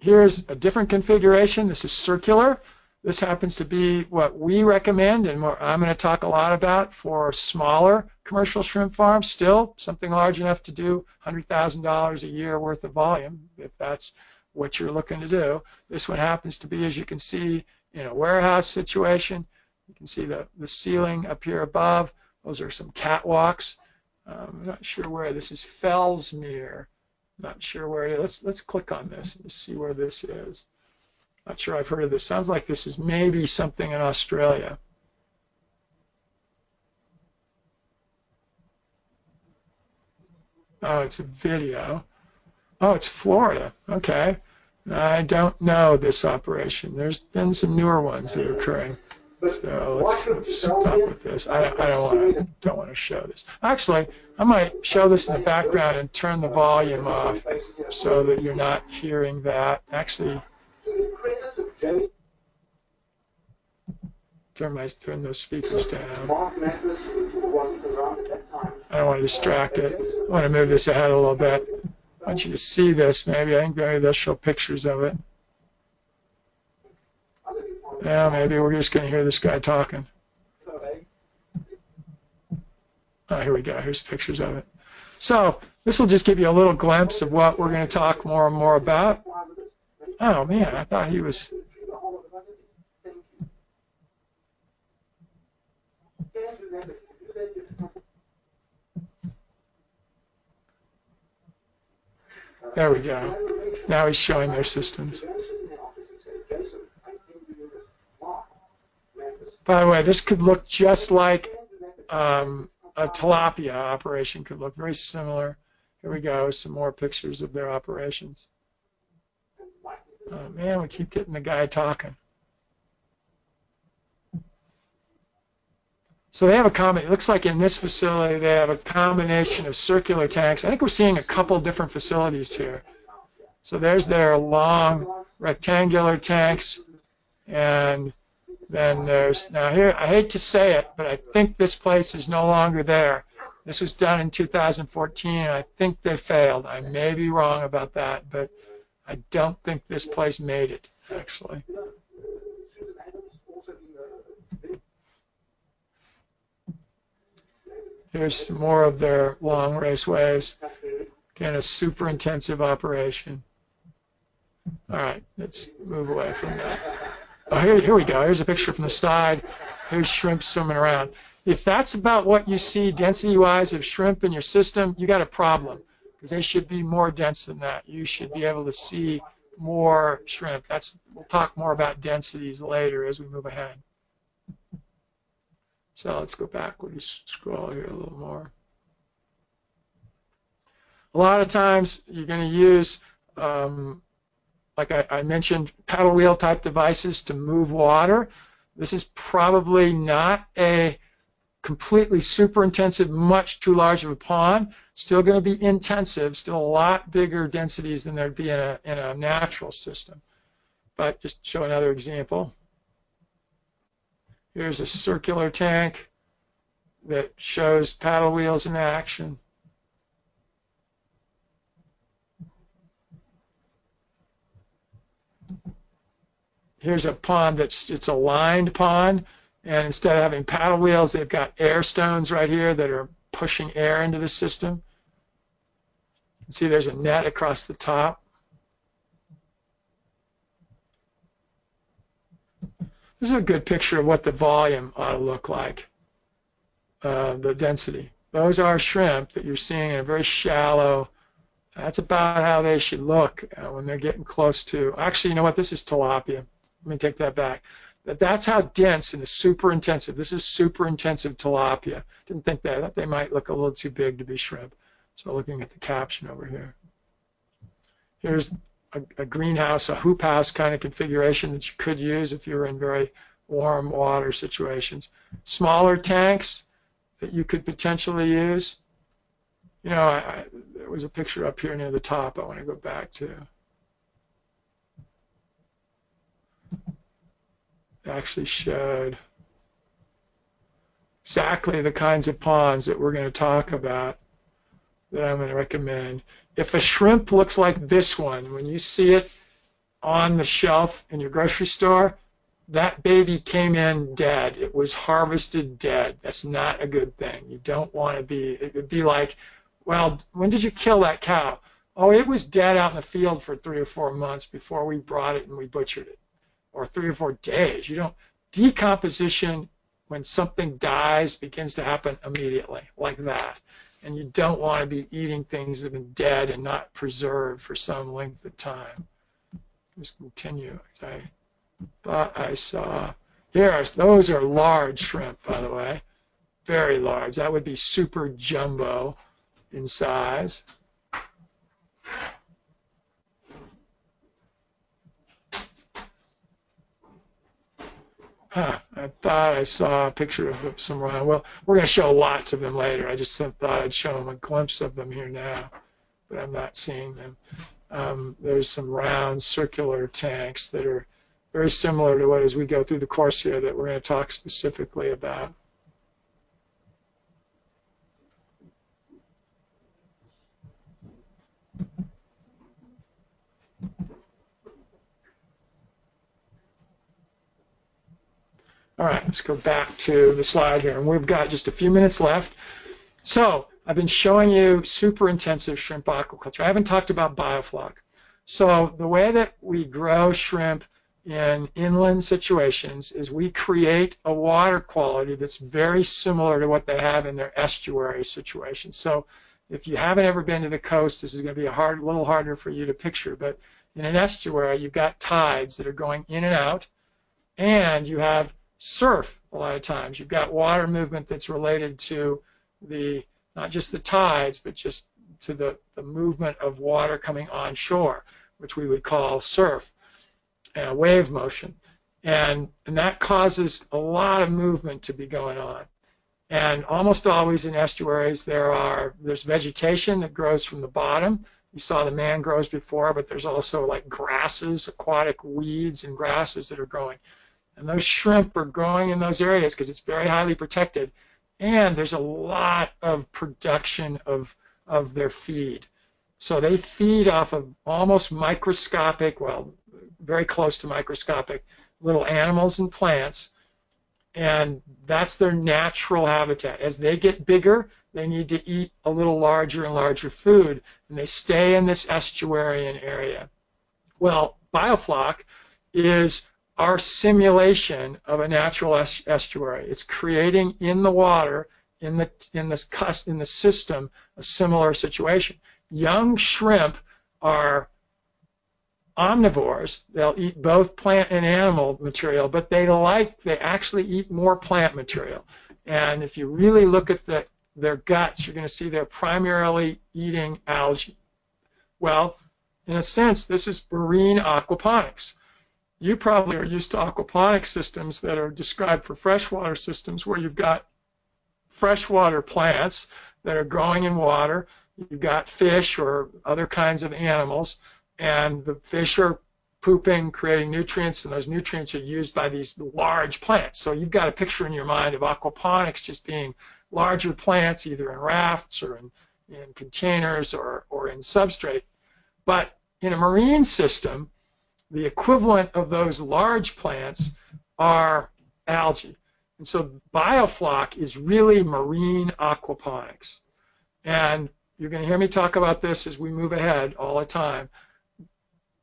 Speaker 1: Here's a different configuration. This is circular. This happens to be what we recommend and what I'm going to talk a lot about for smaller commercial shrimp farms. Still, something large enough to do $100,000 a year worth of volume, if that's what you're looking to do. This one happens to be, as you can see, in a warehouse situation. You can see the, the ceiling up here above. Those are some catwalks. Um, I'm not sure where this is. Fellsmere. Not sure where it is. Let's, let's click on this and see where this is. Not sure I've heard of this. Sounds like this is maybe something in Australia. Oh, it's a video. Oh, it's Florida. Okay. I don't know this operation. There's been some newer ones that are occurring. So let's, let's stop with this. I, I don't want to don't want to show this. Actually, I might show this in the background and turn the volume off so that you're not hearing that. Actually, turn my turn those speakers down. I don't want to distract it. I want to move this ahead a little bit. I want you to see this maybe. I think maybe they'll show pictures of it. Yeah, maybe we're just going to hear this guy talking. Oh, here we go. Here's pictures of it. So this will just give you a little glimpse of what we're going to talk more and more about. Oh, man, I thought he was... There we go. Now he's showing their systems. By the way, this could look just like um, a tilapia operation could look very similar. Here we go, some more pictures of their operations. Oh, man, we keep getting the guy talking. So they have a common, it looks like in this facility they have a combination of circular tanks. I think we're seeing a couple different facilities here. So there's their long rectangular tanks and then there's, now here, I hate to say it, but I think this place is no longer there. This was done in 2014, and I think they failed. I may be wrong about that, but I don't think this place made it, actually. Here's more of their long raceways. Again, a super intensive operation. All right, let's move away from that. Oh, here, here we go. Here's a picture from the side. Here's shrimp swimming around. If that's about what you see density-wise of shrimp in your system, you got a problem because they should be more dense than that. You should be able to see more shrimp. That's we'll talk more about densities later as we move ahead. So let's go back. We'll just scroll here a little more. A lot of times you're going to use um, like I, I mentioned, paddle wheel type devices to move water. This is probably not a completely super intensive, much too large of a pond. Still going to be intensive, still a lot bigger densities than there'd be in a, in a natural system. But just show another example. Here's a circular tank that shows paddle wheels in action. Here's a pond that's it's a lined pond, and instead of having paddle wheels, they've got air stones right here that are pushing air into the system. see there's a net across the top. This is a good picture of what the volume ought to look like, uh, the density. Those are shrimp that you're seeing in a very shallow, that's about how they should look uh, when they're getting close to, actually, you know what, this is tilapia. Let me take that back. That's how dense and super intensive. This is super intensive tilapia. Didn't think that. that they might look a little too big to be shrimp. So looking at the caption over here. Here's a, a greenhouse, a hoop house kind of configuration that you could use if you were in very warm water situations. Smaller tanks that you could potentially use. You know, I, I, there was a picture up here near the top I want to go back to. Actually showed exactly the kinds of ponds that we're going to talk about that I'm going to recommend. If a shrimp looks like this one, when you see it on the shelf in your grocery store, that baby came in dead. It was harvested dead. That's not a good thing. You don't want to be, it would be like, well, when did you kill that cow? Oh, it was dead out in the field for three or four months before we brought it and we butchered it or three or four days. You don't decomposition when something dies begins to happen immediately like that. And you don't want to be eating things that have been dead and not preserved for some length of time. Just continue. I thought I saw here. Those are large shrimp, by the way, very large. That would be super jumbo in size. Huh, I thought I saw a picture of some round. Well, we're going to show lots of them later. I just thought I'd show them a glimpse of them here now, but I'm not seeing them. Um, there's some round circular tanks that are very similar to what as we go through the course here that we're going to talk specifically about. All right, let's go back to the slide here. And we've got just a few minutes left. So I've been showing you super intensive shrimp aquaculture. I haven't talked about biofloc. So the way that we grow shrimp in inland situations is we create a water quality that's very similar to what they have in their estuary situations. So if you haven't ever been to the coast, this is going to be a hard, little harder for you to picture. But in an estuary, you've got tides that are going in and out, and you have surf a lot of times. You've got water movement that's related to the not just the tides, but just to the, the movement of water coming onshore, which we would call surf, uh, wave motion. And, and that causes a lot of movement to be going on. And almost always in estuaries there are there's vegetation that grows from the bottom. You saw the mangroves before, but there's also like grasses, aquatic weeds and grasses that are growing. And those shrimp are growing in those areas because it's very highly protected. And there's a lot of production of, of their feed. So they feed off of almost microscopic, well, very close to microscopic little animals and plants. And that's their natural habitat. As they get bigger, they need to eat a little larger and larger food, and they stay in this estuarian area. Well, biofloc is our simulation of a natural estuary. It's creating in the water, in the in this in the system, a similar situation. Young shrimp are omnivores. They'll eat both plant and animal material, but they like they actually eat more plant material. And if you really look at the their guts, you're going to see they're primarily eating algae. Well, in a sense, this is marine aquaponics you probably are used to aquaponic systems that are described for freshwater systems where you've got freshwater plants that are growing in water. You've got fish or other kinds of animals, and the fish are pooping, creating nutrients, and those nutrients are used by these large plants. So you've got a picture in your mind of aquaponics just being larger plants, either in rafts or in, in containers or, or in substrate. But in a marine system, the equivalent of those large plants are algae. And so biofloc is really marine aquaponics. And you're going to hear me talk about this as we move ahead all the time.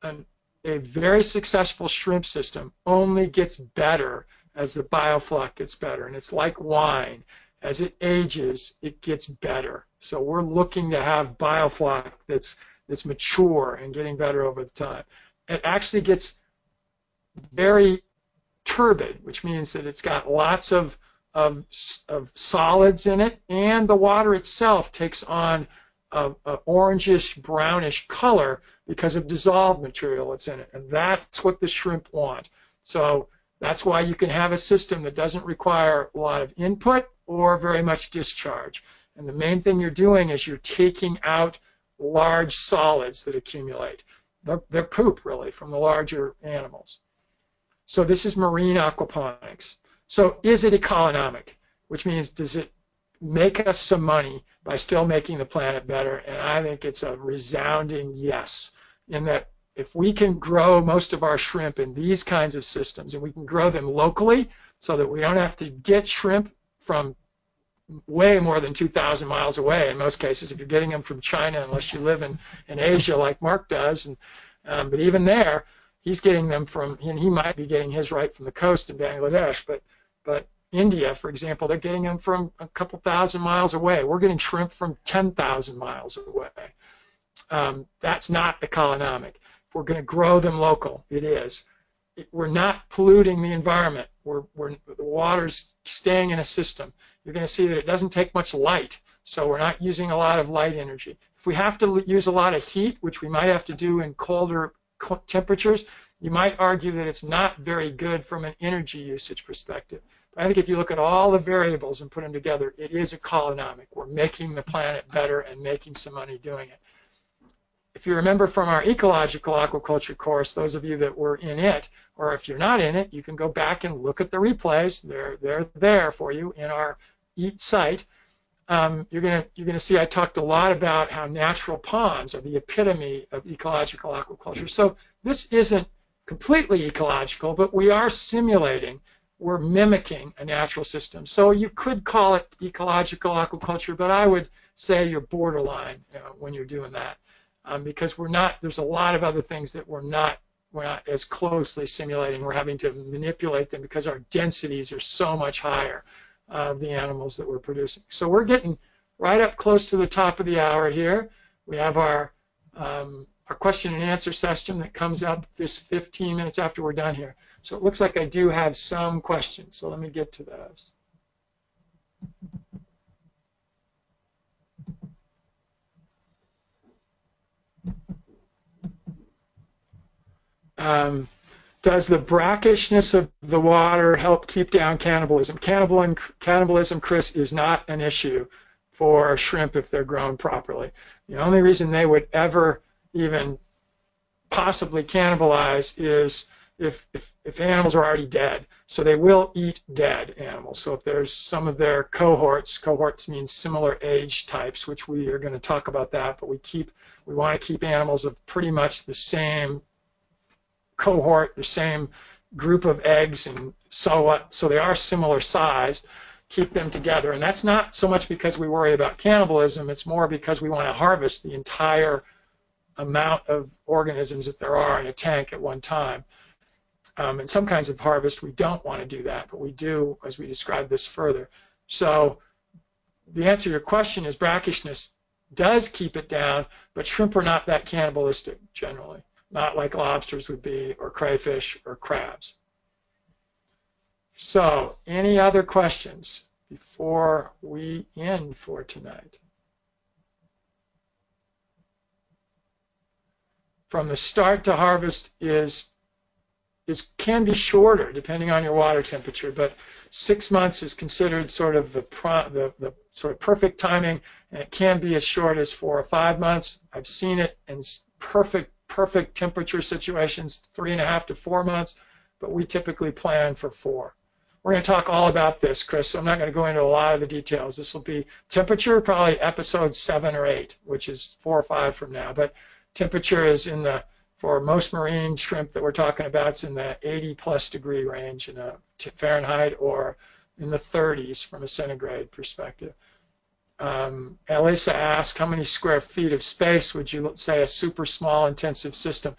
Speaker 1: And a very successful shrimp system only gets better as the biofloc gets better. And it's like wine. As it ages, it gets better. So we're looking to have biofloc that's that's mature and getting better over the time it actually gets very turbid, which means that it's got lots of, of, of solids in it, and the water itself takes on a, a, orangish, brownish color because of dissolved material that's in it, and that's what the shrimp want. So that's why you can have a system that doesn't require a lot of input or very much discharge. And the main thing you're doing is you're taking out large solids that accumulate their, their poop really from the larger animals. So this is marine aquaponics. So is it ecolonomic? Which means does it make us some money by still making the planet better? And I think it's a resounding yes. In that if we can grow most of our shrimp in these kinds of systems and we can grow them locally so that we don't have to get shrimp from way more than 2,000 miles away in most cases if you're getting them from China, unless you live in, in Asia like Mark does. And, um, but even there, he's getting them from, and he might be getting his right from the coast in Bangladesh, but, but India, for example, they're getting them from a couple thousand miles away. We're getting shrimp from 10,000 miles away. Um, that's not ecolonomic. If we're going to grow them local, it is we're not polluting the environment. We're, we're, the water's staying in a system. You're going to see that it doesn't take much light, so we're not using a lot of light energy. If we have to use a lot of heat, which we might have to do in colder temperatures, you might argue that it's not very good from an energy usage perspective. But I think if you look at all the variables and put them together, it is ecolonomic. We're making the planet better and making some money doing it. If you remember from our ecological aquaculture course, those of you that were in it, or if you're not in it, you can go back and look at the replays. They're, they're there for you in our EAT site. Um, you're gonna you're gonna see I talked a lot about how natural ponds are the epitome of ecological aquaculture. So this isn't completely ecological, but we are simulating, we're mimicking a natural system. So you could call it ecological aquaculture, but I would say you're borderline you know, when you're doing that um, because we're not. There's a lot of other things that we're not we're not as closely simulating. We're having to manipulate them because our densities are so much higher of the animals that we're producing. So we're getting right up close to the top of the hour here. We have our um, our question and answer session that comes up just 15 minutes after we're done here. So it looks like I do have some questions. So let me get to those. Um, does the brackishness of the water help keep down cannibalism? Cannibalism, Chris, is not an issue for shrimp if they're grown properly. The only reason they would ever even possibly cannibalize is if, if, if animals are already dead. So they will eat dead animals. So if there's some of their cohorts, cohorts means similar age types, which we are going to talk about that, but we keep we want to keep animals of pretty much the same cohort, the same group of eggs, and so what? So they are similar size. Keep them together, and that's not so much because we worry about cannibalism. It's more because we want to harvest the entire amount of organisms that there are in a tank at one time. Um, in some kinds of harvest, we don't want to do that, but we do as we describe this further. So the answer to your question is brackishness does keep it down, but shrimp are not that cannibalistic generally not like lobsters would be, or crayfish, or crabs. So, any other questions before we end for tonight? From the start to harvest is is can be shorter depending on your water temperature, but six months is considered sort of the, the, the sort of perfect timing, and it can be as short as four or five months. I've seen it in perfect perfect temperature situations, three and a half to four months, but we typically plan for four. We're going to talk all about this, Chris, so I'm not going to go into a lot of the details. This will be temperature, probably episode seven or eight, which is four or five from now. But temperature is in the, for most marine shrimp that we're talking about, it's in the 80 plus degree range in a Fahrenheit or in the 30s from a centigrade perspective. Um, Elisa asked, how many square feet of space would you say a super small intensive system?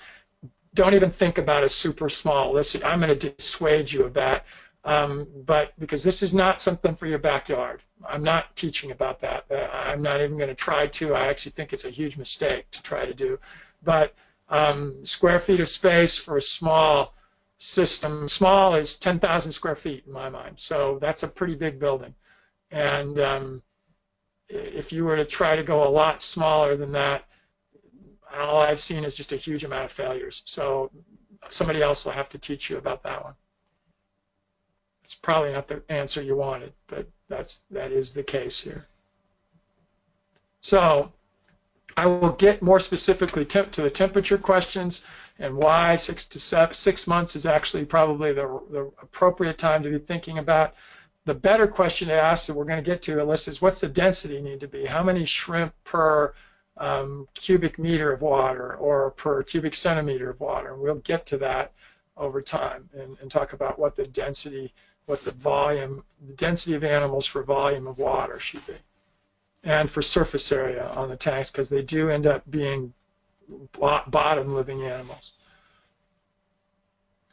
Speaker 1: Don't even think about a super small. Listen, I'm going to dissuade you of that. Um, but because this is not something for your backyard. I'm not teaching about that. Uh, I'm not even going to try to. I actually think it's a huge mistake to try to do. But um, square feet of space for a small system, small is 10,000 square feet in my mind. So that's a pretty big building. And um, if you were to try to go a lot smaller than that, all I've seen is just a huge amount of failures. So somebody else will have to teach you about that one. It's probably not the answer you wanted, but that's that is the case here. So I will get more specifically to the temperature questions and why six to six months is actually probably the, the appropriate time to be thinking about the better question to ask that we're going to get to, Alyssa, is what's the density need to be? How many shrimp per um, cubic meter of water or per cubic centimeter of water? And we'll get to that over time and, and talk about what the density, what the volume, the density of animals for volume of water should be. And for surface area on the tanks, because they do end up being bottom living animals.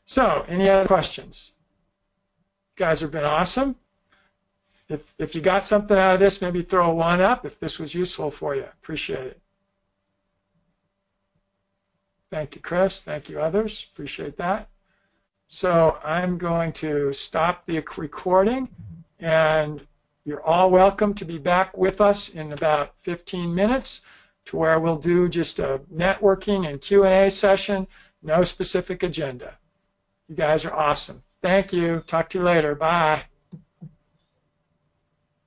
Speaker 1: So, any other questions? You guys have been awesome. If, if you got something out of this, maybe throw a one up if this was useful for you. Appreciate it. Thank you, Chris. Thank you, others. Appreciate that. So I'm going to stop the recording, and you're all welcome to be back with us in about 15 minutes to where we'll do just a networking and Q&A session. No specific agenda. You guys are awesome. Thank you. Talk to you later. Bye.